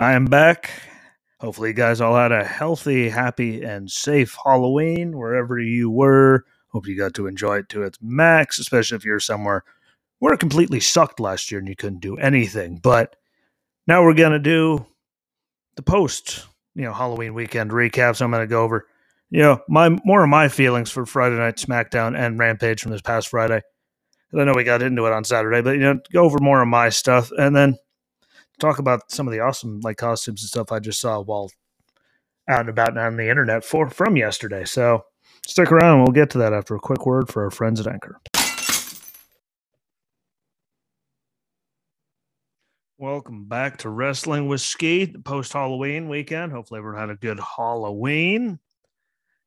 I am back. Hopefully, you guys all had a healthy, happy, and safe Halloween wherever you were. Hope you got to enjoy it to its max, especially if you're somewhere where it completely sucked last year and you couldn't do anything. But now we're going to do the post, you know, Halloween weekend recap. So I'm going to go over, you know, my more of my feelings for Friday Night SmackDown and Rampage from this past Friday. I know we got into it on Saturday, but, you know, go over more of my stuff. And then talk about some of the awesome like costumes and stuff I just saw while out and about on the internet for from yesterday. So stick around. We'll get to that after a quick word for our friends at Anchor. Welcome back to Wrestling with Ski, the post Halloween weekend. Hopefully, everyone had a good Halloween.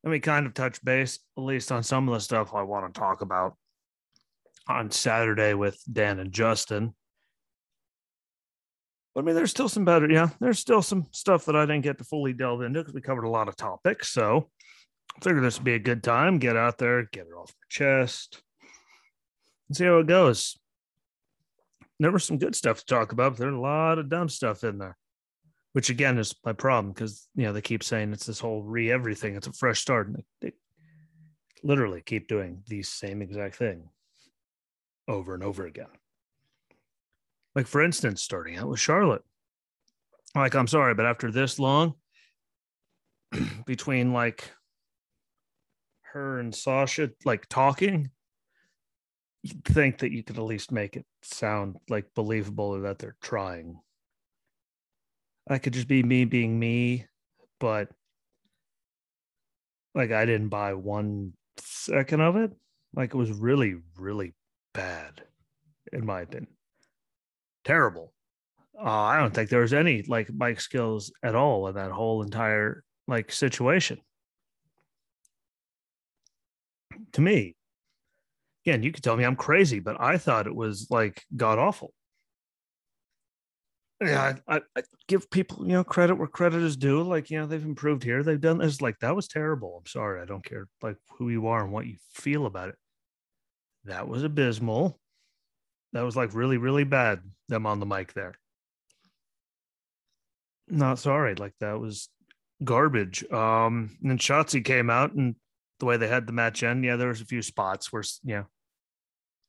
Let me kind of touch base, at least on some of the stuff I want to talk about on Saturday with Dan and Justin. But I mean, there's still some better, yeah, there's still some stuff that I didn't get to fully delve into because we covered a lot of topics. So I figured this would be a good time. Get out there, get it off your chest, and see how it goes. There was some good stuff to talk about, but there's a lot of dumb stuff in there, which again is my problem because you know they keep saying it's this whole re everything, it's a fresh start, and they, they literally keep doing the same exact thing over and over again. Like for instance, starting out with Charlotte. Like, I'm sorry, but after this long, between like her and Sasha like talking, you'd think that you could at least make it sound like believable or that they're trying. I could just be me being me, but like I didn't buy one second of it. Like it was really, really bad, in my opinion terrible. Uh, I don't think there was any like mic skills at all in that whole entire like situation. To me, again, you could tell me I'm crazy, but I thought it was like god awful. Yeah, I, I, I, give people you know credit where credit is due. Like you know they've improved here, they've done this. Like that was terrible. I'm sorry, I don't care like who you are and what you feel about it. That was abysmal. That was like really, really bad. Them on the mic there. Not sorry. Like that was garbage. Um, and then Shotzi came out and the way they had the match end, yeah, there was a few spots where yeah,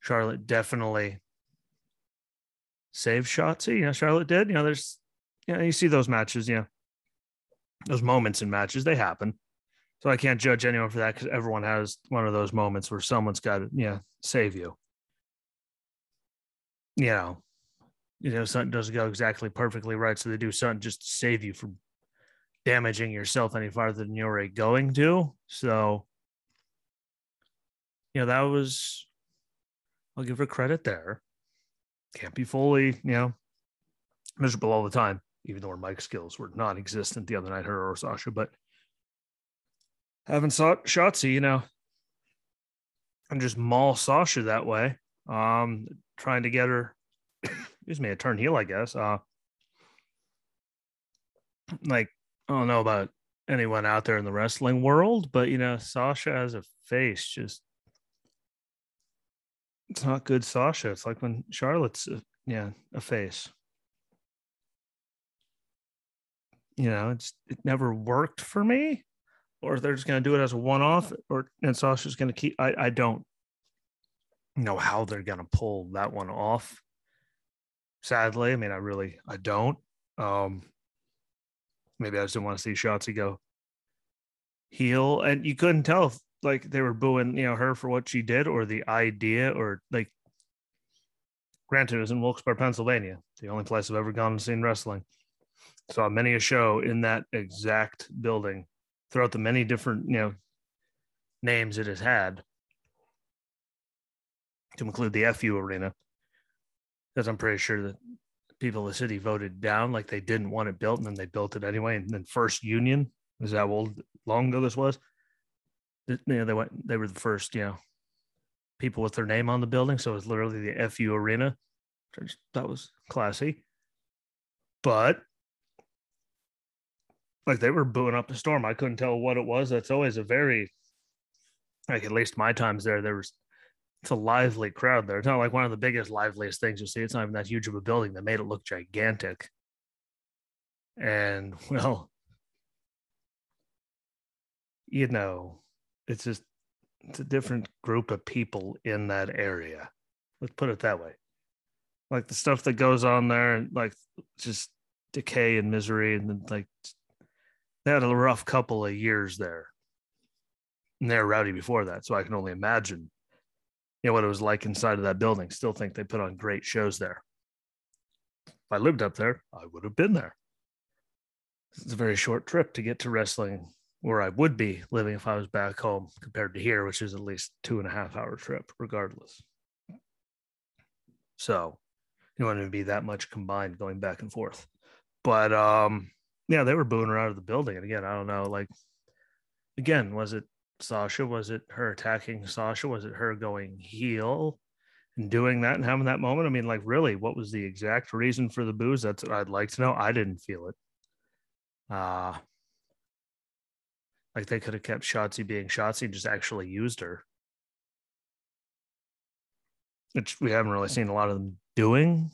Charlotte definitely saved Shotzi. You know, Charlotte did. You know, there's you know, you see those matches, yeah. Those moments in matches, they happen. So I can't judge anyone for that because everyone has one of those moments where someone's got to, yeah, save you you know, you know, something doesn't go exactly perfectly right. So they do something just to save you from damaging yourself any farther than you're already going to. So, you know, that was, I'll give her credit there. Can't be fully, you know, miserable all the time, even though her mic skills were non existent the other night, her or Sasha. But having saw Shotzi, you know, and just maul Sasha that way. Um, trying to get her, excuse me, a turn heel, I guess. Uh, like I don't know about anyone out there in the wrestling world, but you know, Sasha has a face just it's not good Sasha. It's like when Charlotte's a, yeah, a face. You know, it's it never worked for me. Or they're just gonna do it as a one-off, or and Sasha's gonna keep I, I don't know how they're going to pull that one off. Sadly, I mean, I really, I don't. Um, maybe I just didn't want to see Shotzi go heel, and you couldn't tell if like they were booing, you know, her for what she did or the idea, or like. Granted, it was in Wilkes-Barre, Pennsylvania, the only place I've ever gone and seen wrestling. Saw many a show in that exact building throughout the many different, you know, names it has had to include the FU arena, because I'm pretty sure that people in the city voted down like they didn't want it built, and then they built it anyway. And then First Union is that old long ago this was. You know, they went. They were the first, you know, people with their name on the building, so it was literally the FU arena. That was classy, but like they were booing up the storm. I couldn't tell what it was. That's always a very like at least my times there. There was it's a lively crowd there. It's not like one of the biggest, liveliest things you'll see. It's not even that huge of a building that made it look gigantic. And well, you know, it's just it's a different group of people in that area. Let's put it that way. Like the stuff that goes on there, like just decay and misery, and then like they had a rough couple of years there. And they're rowdy before that, so I can only imagine, you know, what it was like inside of that building. Still think they put on great shows there. If I lived up there, I would have been there. It's a very short trip to get to wrestling where I would be living if I was back home compared to here, which is at least two and a half hour trip, regardless. So you want to be that much combined going back and forth. But um, yeah, they were booing her out of the building. And again, I don't know, like again, was it Sasha? Was it her attacking Sasha? Was it her going heel and doing that and having that moment? I mean, like, really, what was the exact reason for the boos? That's what I'd like to know. I didn't feel it. Uh like they could have kept Shotzi being Shotzi and just actually used her. Which we haven't really seen a lot of them doing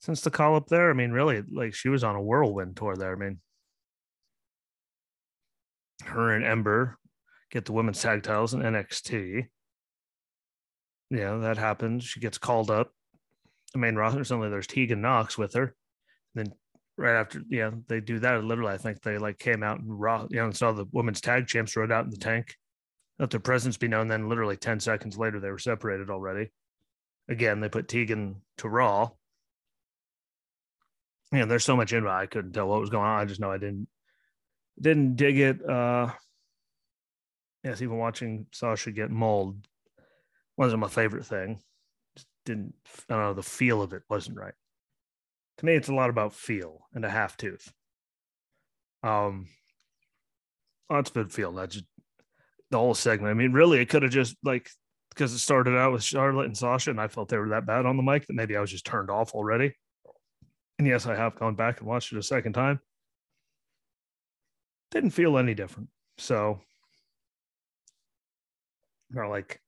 since the call up there. I mean, really, like she was on a whirlwind tour there. I mean, her and Ember get the women's tag titles in NXT. Yeah, that happens. She gets called up. The main roster, suddenly there's Tegan Nox with her. then right after, yeah, they do that. Literally, I think they like came out and raw, you know, and saw the women's tag champs rode out in the tank. Let their presence be known. Then, literally 10 seconds later, they were separated already. Again, they put Tegan to Raw. Yeah, there's so much in it. I couldn't tell what was going on. I just know I didn't didn't dig it. Uh yes, even watching Sasha get mauled wasn't my favorite thing. Just didn't I don't know, the feel of it wasn't right to me, it's a lot about feel and a half tooth. Um, that's good feel. That's just the whole segment. I mean, really, it could have just like because it started out with Charlotte and Sasha, and I felt they were that bad on the mic that maybe I was just turned off already. And yes, I have gone back and watched it a second time. Didn't feel any different. So, or like,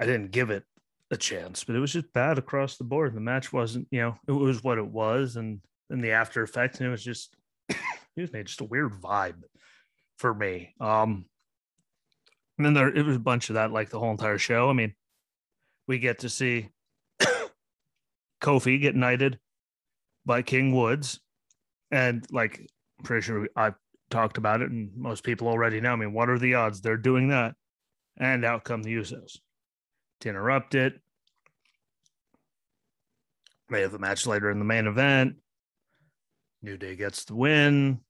I didn't give it a chance, but it was just bad across the board. The match wasn't, you know, it was what it was, and then the after effects, and it was just, excuse me, just a weird vibe for me. Um, and then there it was a bunch of that, like the whole entire show. I mean, we get to see Kofi get knighted by King Woods, and like pretty sure I've talked about it, and most people already know. I mean, what are the odds they're doing that? And out come the Usos to interrupt it. They have a match later in the main event. New Day gets the win.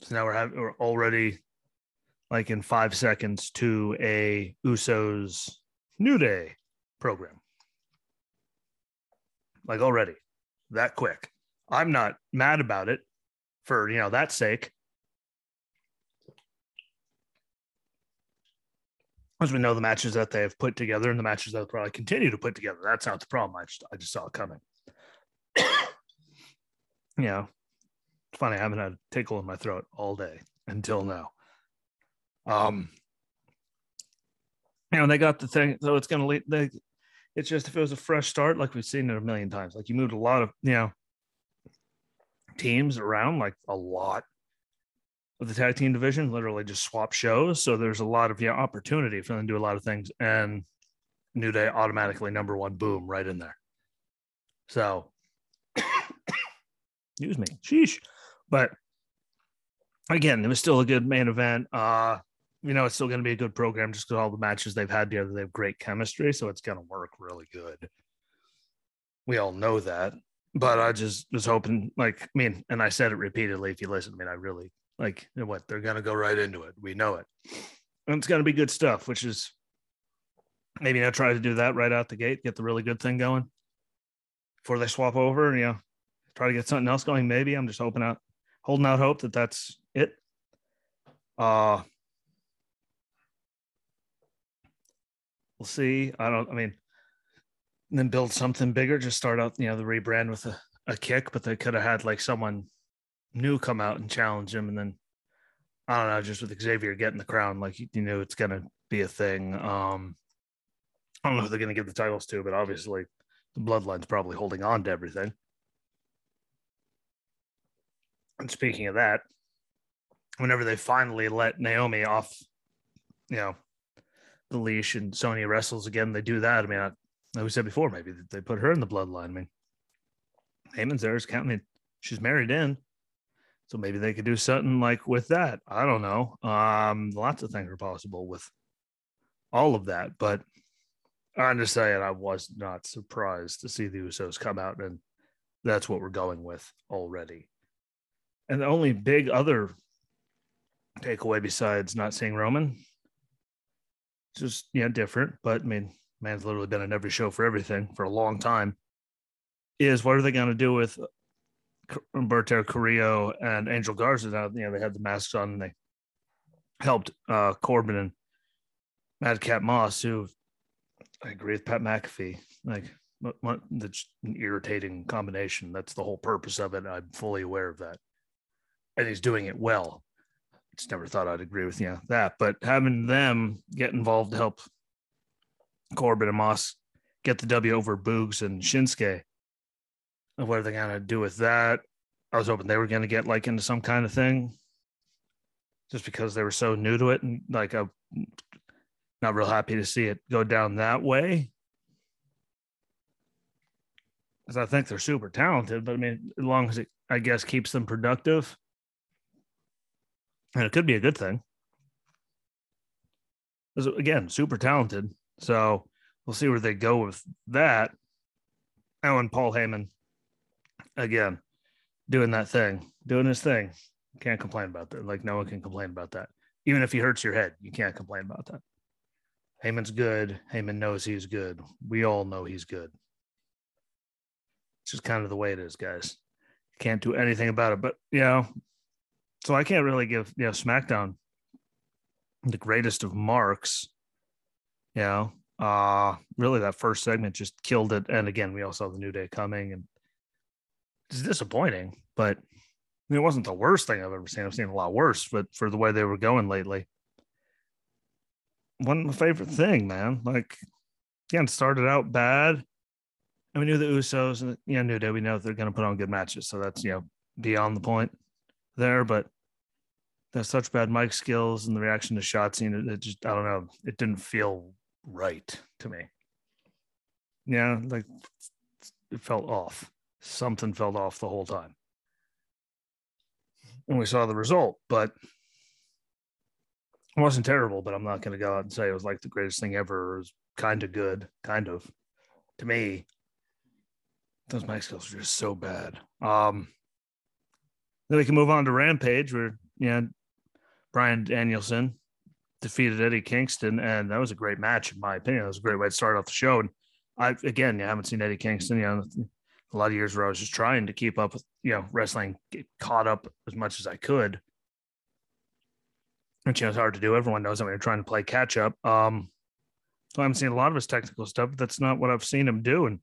So now we're having we're already like in five seconds to a Usos New Day program. Like already that quick. I'm not mad about it for you know that sake. As we know the matches that they have put together and the matches that they'll probably continue to put together. That's not the problem. I just I just saw it coming. yeah. It's funny, I haven't had a tickle in my throat all day until now. Um you know, they got the thing, so it's gonna lead they it's just if it was a fresh start, like we've seen it a million times. Like you moved a lot of, you know, teams around, like a lot of the tag team division, literally just swap shows. So there's a lot of yeah opportunity for them to do a lot of things. And New Day automatically number one, boom, right in there. So excuse me, sheesh. But again, it was still a good main event. Uh, you know, it's still going to be a good program just because all the matches they've had together, they have great chemistry. So it's going to work really good. We all know that. But I just was hoping, like, I mean, and I said it repeatedly. If you listen, I mean, I really like you know what they're gonna go right into it. We know it. And it's gonna be good stuff, which is maybe I try to do that right out the gate, get the really good thing going before they swap over and you know try to get something else going. Maybe I'm just hoping out, holding out hope that that's it. Uh we'll see. I don't. I mean, then build something bigger. Just start out, you know, the rebrand with a, a kick, but they could have had like someone new come out and challenge him, and then I don't know, just with Xavier getting the crown, like you know, it's gonna be a thing. Um, I don't know who they're gonna give the titles to, but obviously the Bloodline's probably holding on to everything. And speaking of that, whenever they finally let Naomi off, you know, the leash and Sonya wrestles again, they do that. I mean, I, like we said before, maybe that they put her in the bloodline. I mean, Heyman's there is counting. She's married in. So maybe they could do something like with that. I don't know. Um, lots of things are possible with all of that, but I'm just saying I was not surprised to see the Usos come out and that's what we're going with already. And the only big other takeaway besides not seeing Roman, just yeah, different, but I mean, man's literally been on every show for everything for a long time. Is what are they going to do with Humberto Carrillo and Angel Garza? Now, you know, they had the masks on and they helped uh, Corbin and Madcap Moss, who I agree with Pat McAfee. Like, that's an irritating combination. That's the whole purpose of it. I'm fully aware of that. And he's doing it well. Just never thought I'd agree with you that, but having them get involved to help Corbin and Moss get the W over Boogs and Shinsuke. What are they going to do with that? I was hoping they were going to get like into some kind of thing just because they were so new to it. And like, I'm not real happy to see it go down that way. Because I think they're super talented, but I mean, as long as it, I guess, keeps them productive, and it could be a good thing. Because again, super talented. So we'll see where they go with that. And Paul Heyman, again, doing that thing, doing his thing. Can't complain about that. Like no one can complain about that. Even if he hurts your head, you can't complain about that. Heyman's good. Heyman knows he's good. We all know he's good. It's just kind of the way it is, guys. Can't do anything about it. But you know, so I can't really give you know SmackDown the greatest of marks you know, uh, really that first segment just killed it. And again, we all saw the new day coming and it's disappointing, but it wasn't the worst thing I've ever seen. I've seen a lot worse, but for the way they were going lately, one of my favorite thing, man. Like, again, started out bad. And we knew the Usos and you know, New Day, we know they're going to put on good matches. So that's, you know, beyond the point there. But there's such bad mic skills and the reaction to shots, you know, it just, I don't know, it didn't feel right to me. Yeah, like it felt off. Something felt off the whole time. And we saw the result, but it wasn't terrible, but I'm not going to go out and say it was like the greatest thing ever. It was kind of good, kind of. To me, those mic skills are just so bad. Um, then we can move on to Rampage, where you know Bryan Danielson defeated Eddie Kingston, and that was a great match in my opinion. It was a great way to start off the show. And I again, you haven't seen Eddie Kingston. You know, a lot of years where I was just trying to keep up with you know wrestling, get caught up as much as I could. Which you know, it's hard to do. Everyone knows that you're trying to play catch up. Um, so I haven't seen a lot of his technical stuff, but that's not what I've seen him do. And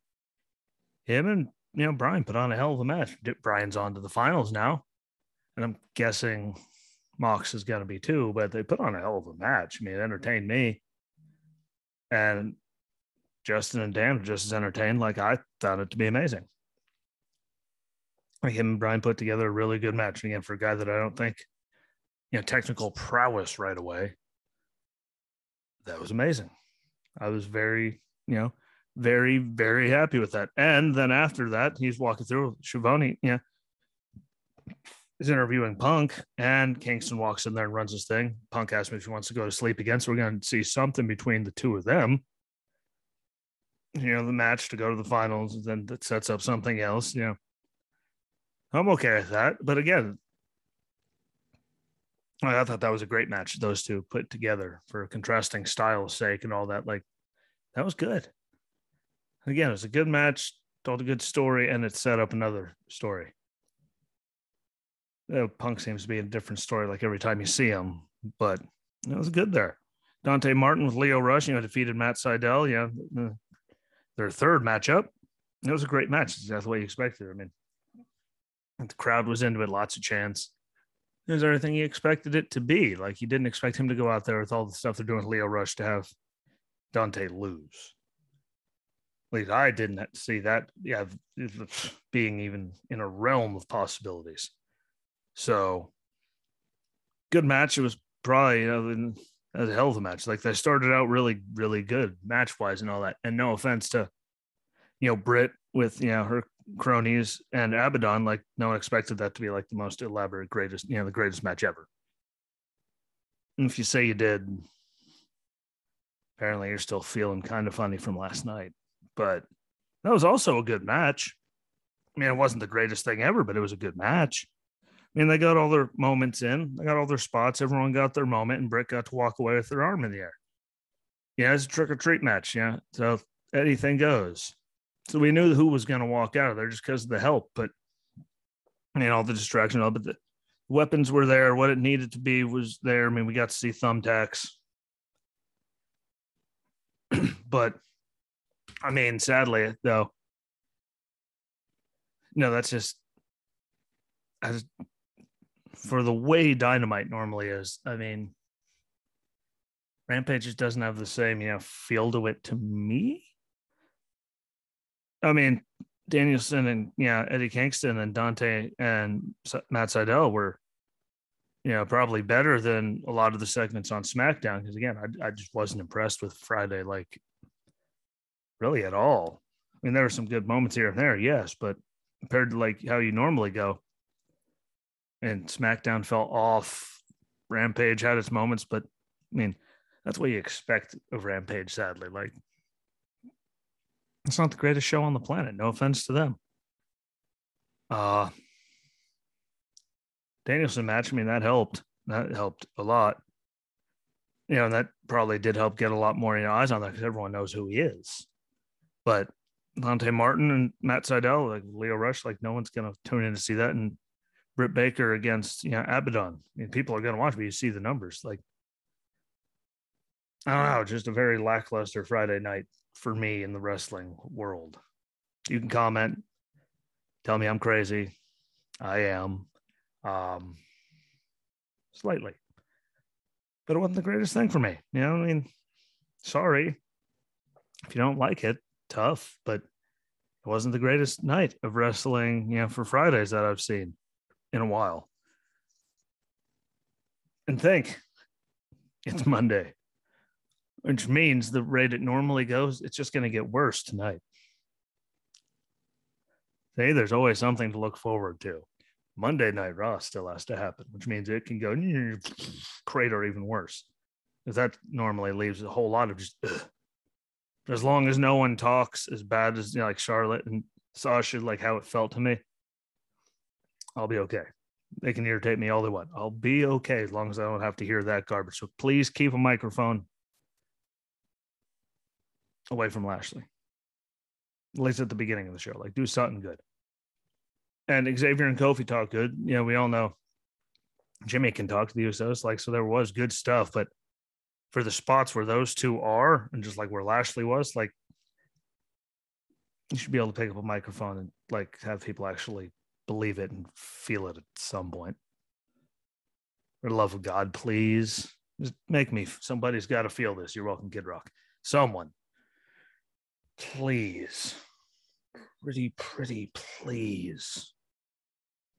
him and you know Bryan put on a hell of a match. Bryan's on to the finals now, and I'm guessing Mox is going to be too, but they put on a hell of a match. I mean, it entertained me. And Justin and Dan are just as entertained. Like I found it to be amazing. Like him and Bryan put together a really good match. And again, for a guy that I don't think, you know, technical prowess right away, that was amazing. I was very, you know, very, very happy with that. And then after that, he's walking through Schiavone, yeah, is interviewing Punk, and Kingston walks in there and runs his thing. Punk asks me if he wants to go to sleep again, so we're going to see something between the two of them. You know, the match to go to the finals, and then that sets up something else. You know, I'm okay with that. But again, I thought that was a great match. Those two put together for contrasting style's sake and all that. Like, that was good. Again, it was a good match, told a good story, and it set up another story know, Punk seems to be a different story like every time you see him, but it was good there. Dante Martin with Lio Rush, you know, defeated Matt Sydal. Yeah, uh, their third matchup. It was a great match. That's what you expected. I mean, the crowd was into it, lots of chants. It was everything you expected it to be. Like you didn't expect him to go out there with all the stuff they're doing with Lio Rush to have Dante lose. At least I didn't see that. Yeah, being even in a realm of possibilities. So good match. It was probably, you know, a hell of a match. Like they started out really, really good match wise and all that. And no offense to, you know, Britt with, you know, her cronies and Abaddon, like no one expected that to be like the most elaborate, greatest, you know, the greatest match ever. And if you say you did, apparently you're still feeling kind of funny from last night. But that was also a good match. I mean, it wasn't the greatest thing ever, but it was a good match. I mean, they got all their moments in, they got all their spots. Everyone got their moment, and Britt got to walk away with their arm in the air. Yeah, it's a trick or treat match. Yeah. So anything goes. So we knew who was going to walk out of there just because of the help, but mean, all the distraction, all but the weapons were there. What it needed to be was there. I mean, we got to see thumbtacks, but I mean, sadly, though, no, that's just as for the way Dynamite normally is. I mean, Rampage just doesn't have the same, you know, feel to it to me. I mean, Danielson and yeah, Eddie Kingston and Dante and Matt Sydal were, you know, probably better than a lot of the segments on SmackDown. Because again, I, I just wasn't impressed with Friday, like really at all. I mean, there were some good moments here and there, yes, but compared to like how you normally go, and SmackDown fell off. Rampage had its moments, but I mean, that's what you expect of Rampage, sadly. Like, it's not the greatest show on the planet. No offense to them. Uh Danielson match, I mean, that helped. That helped a lot. You know, and that probably did help get a lot more you know, eyes on that because everyone knows who he is. But Dante Martin and Matt Sydal, like Lio Rush, like no one's gonna tune in to see that. And Britt Baker against you know Abaddon. I mean, people are gonna watch, but you see the numbers. Like I don't know, just a very lackluster Friday night for me in the wrestling world. You can comment, tell me I'm crazy. I am. Um, slightly. But it wasn't the greatest thing for me. You know, I mean, sorry. If you don't like it, tough, but it wasn't the greatest night of wrestling, you know, for Fridays that I've seen in a while. And think it's Monday which means the rate it normally goes, it's just going to get worse tonight. Hey, there's always something to look forward to. Monday Night Raw still has to happen, which means it can go crater even worse. Because that normally leaves a whole lot of just ugh. as long as no one talks as bad as you know, like Charlotte and Sasha, like how it felt to me, I'll be okay. They can irritate me all they want. I'll be okay as long as I don't have to hear that garbage. So please keep a microphone away from Lashley. At least at the beginning of the show. Like do something good. And Xavier and Kofi talk good. You know, we all know Jimmy can talk to the Usos. Like, so there was good stuff, but for the spots where those two are, and just like where Lashley was, like you should be able to pick up a microphone and like have people actually believe it and feel it at some point. For the love of God, please. Just make me somebody's got to feel this. You're welcome, Kid Rock. Someone please, pretty, pretty, please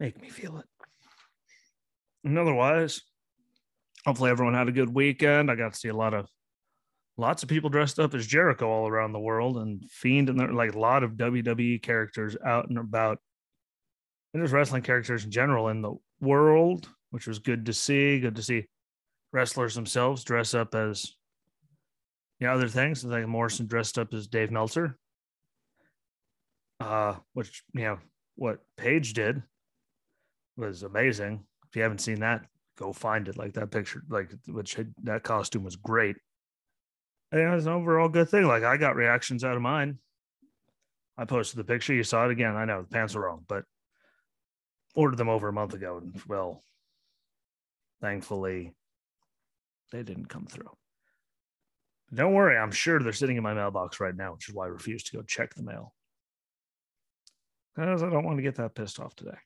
make me feel it. And otherwise, hopefully everyone had a good weekend. I got to see a lot of lots of people dressed up as Jericho all around the world and Fiend and there like a lot of WWE characters out and about. And just wrestling characters in general in the world, which was good to see. Good to see wrestlers themselves dress up as yeah, other things like Morrison dressed up as Dave Meltzer, uh, which you know what Paige did was amazing. If you haven't seen that, go find it. Like that picture, like which that costume was great. And it was an overall good thing. Like I got reactions out of mine. I posted the picture. You saw it again. I know the pants are wrong, but ordered them over a month ago, and well, thankfully, they didn't come through. Don't worry, I'm sure they're sitting in my mailbox right now, which is why I refuse to go check the mail. Because I don't want to get that pissed off today.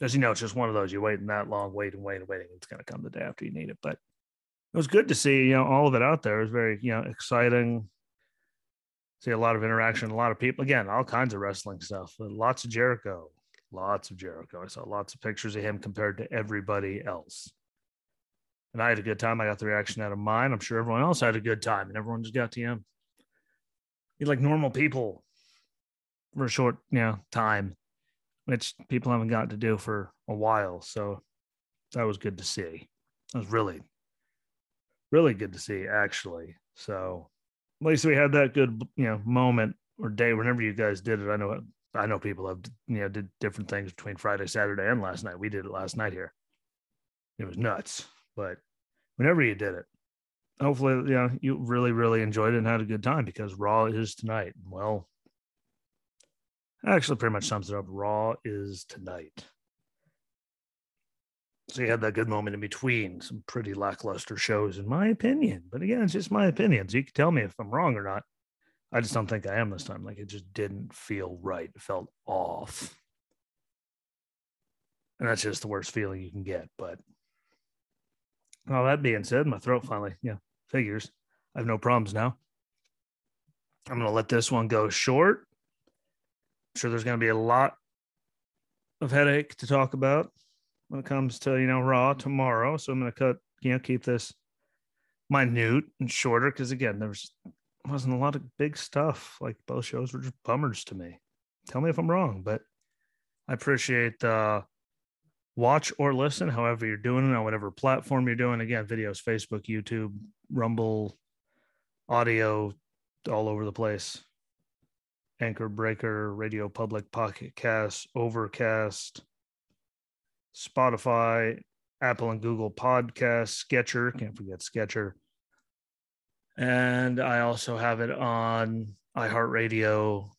As you know, it's just one of those you're waiting that long, waiting, waiting, waiting. It's going to come the day after you need it. But it was good to see, you know, all of it out there. It was very, you know, exciting. See a lot of interaction, a lot of people. Again, all kinds of wrestling stuff. Lots of Jericho, Lots of Jericho. I saw lots of pictures of him compared to everybody else. And I had a good time. I got the reaction out of mine. I'm sure everyone else had a good time, and everyone just got to him. Be like normal people for a short, you know, time, which people haven't got to do for a while. So that was good to see. That was really, really good to see, actually. So at least we had that good, you know, moment or day whenever you guys did it. I know I know people have you know did different things between Friday, Saturday, and last night. We did it last night here. It was nuts, but whenever you did it, hopefully know you really really enjoyed it and had a good time because Raw is tonight. Well, actually, pretty much sums it up. Raw is tonight. So you had that good moment in between some pretty lackluster shows, in my opinion. But again, it's just my opinion. So you can tell me if I'm wrong or not. I just don't think I am this time. Like it just didn't feel right. It felt off. And that's just the worst feeling you can get. But all that being said, my throat finally, yeah, figures. I have no problems now. I'm going to let this one go short. I'm sure there's going to be a lot of headache to talk about when it comes to, you know, Raw tomorrow. So I'm going to cut, you know, keep this minute and shorter because, again, there's wasn't a lot of big stuff. Like both shows were just bummers to me. Tell me if I'm wrong, but I appreciate the watch or listen, however you're doing it on whatever platform you're doing. Again, videos, Facebook, YouTube, Rumble, audio, all over the place. Anchor Breaker, Radio Public, Pocket Cast, Overcast, Spotify, Apple and Google Podcasts, Stitcher. can't forget Stitcher. and I also have it on iHeartRadio,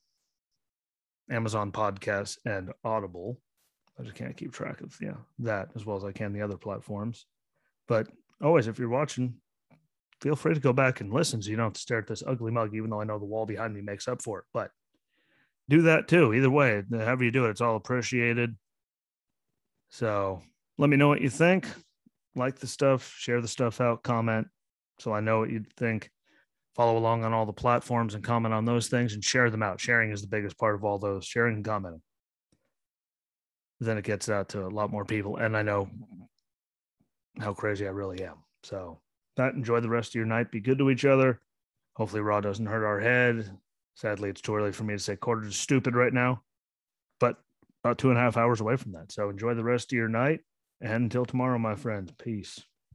Amazon Podcasts, and Audible. I just can't keep track of yeah that as well as I can the other platforms. But always, if you're watching, feel free to go back and listen, so you don't have to stare at this ugly mug. Even though I know the wall behind me makes up for it, but do that too. Either way, however you do it, it's all appreciated. So let me know what you think. Like the stuff, share the stuff out, comment, so I know what you'd think. Follow along on all the platforms and comment on those things and share them out. Sharing is the biggest part of all those, sharing and commenting. Then it gets out to a lot more people. And I know how crazy I really am. So that enjoy the rest of your night. Be good to each other. Hopefully Raw doesn't hurt our head. Sadly, it's too early for me to say quarter is stupid right now, but about two and a half hours away from that. So enjoy the rest of your night. And until tomorrow, my friends, peace.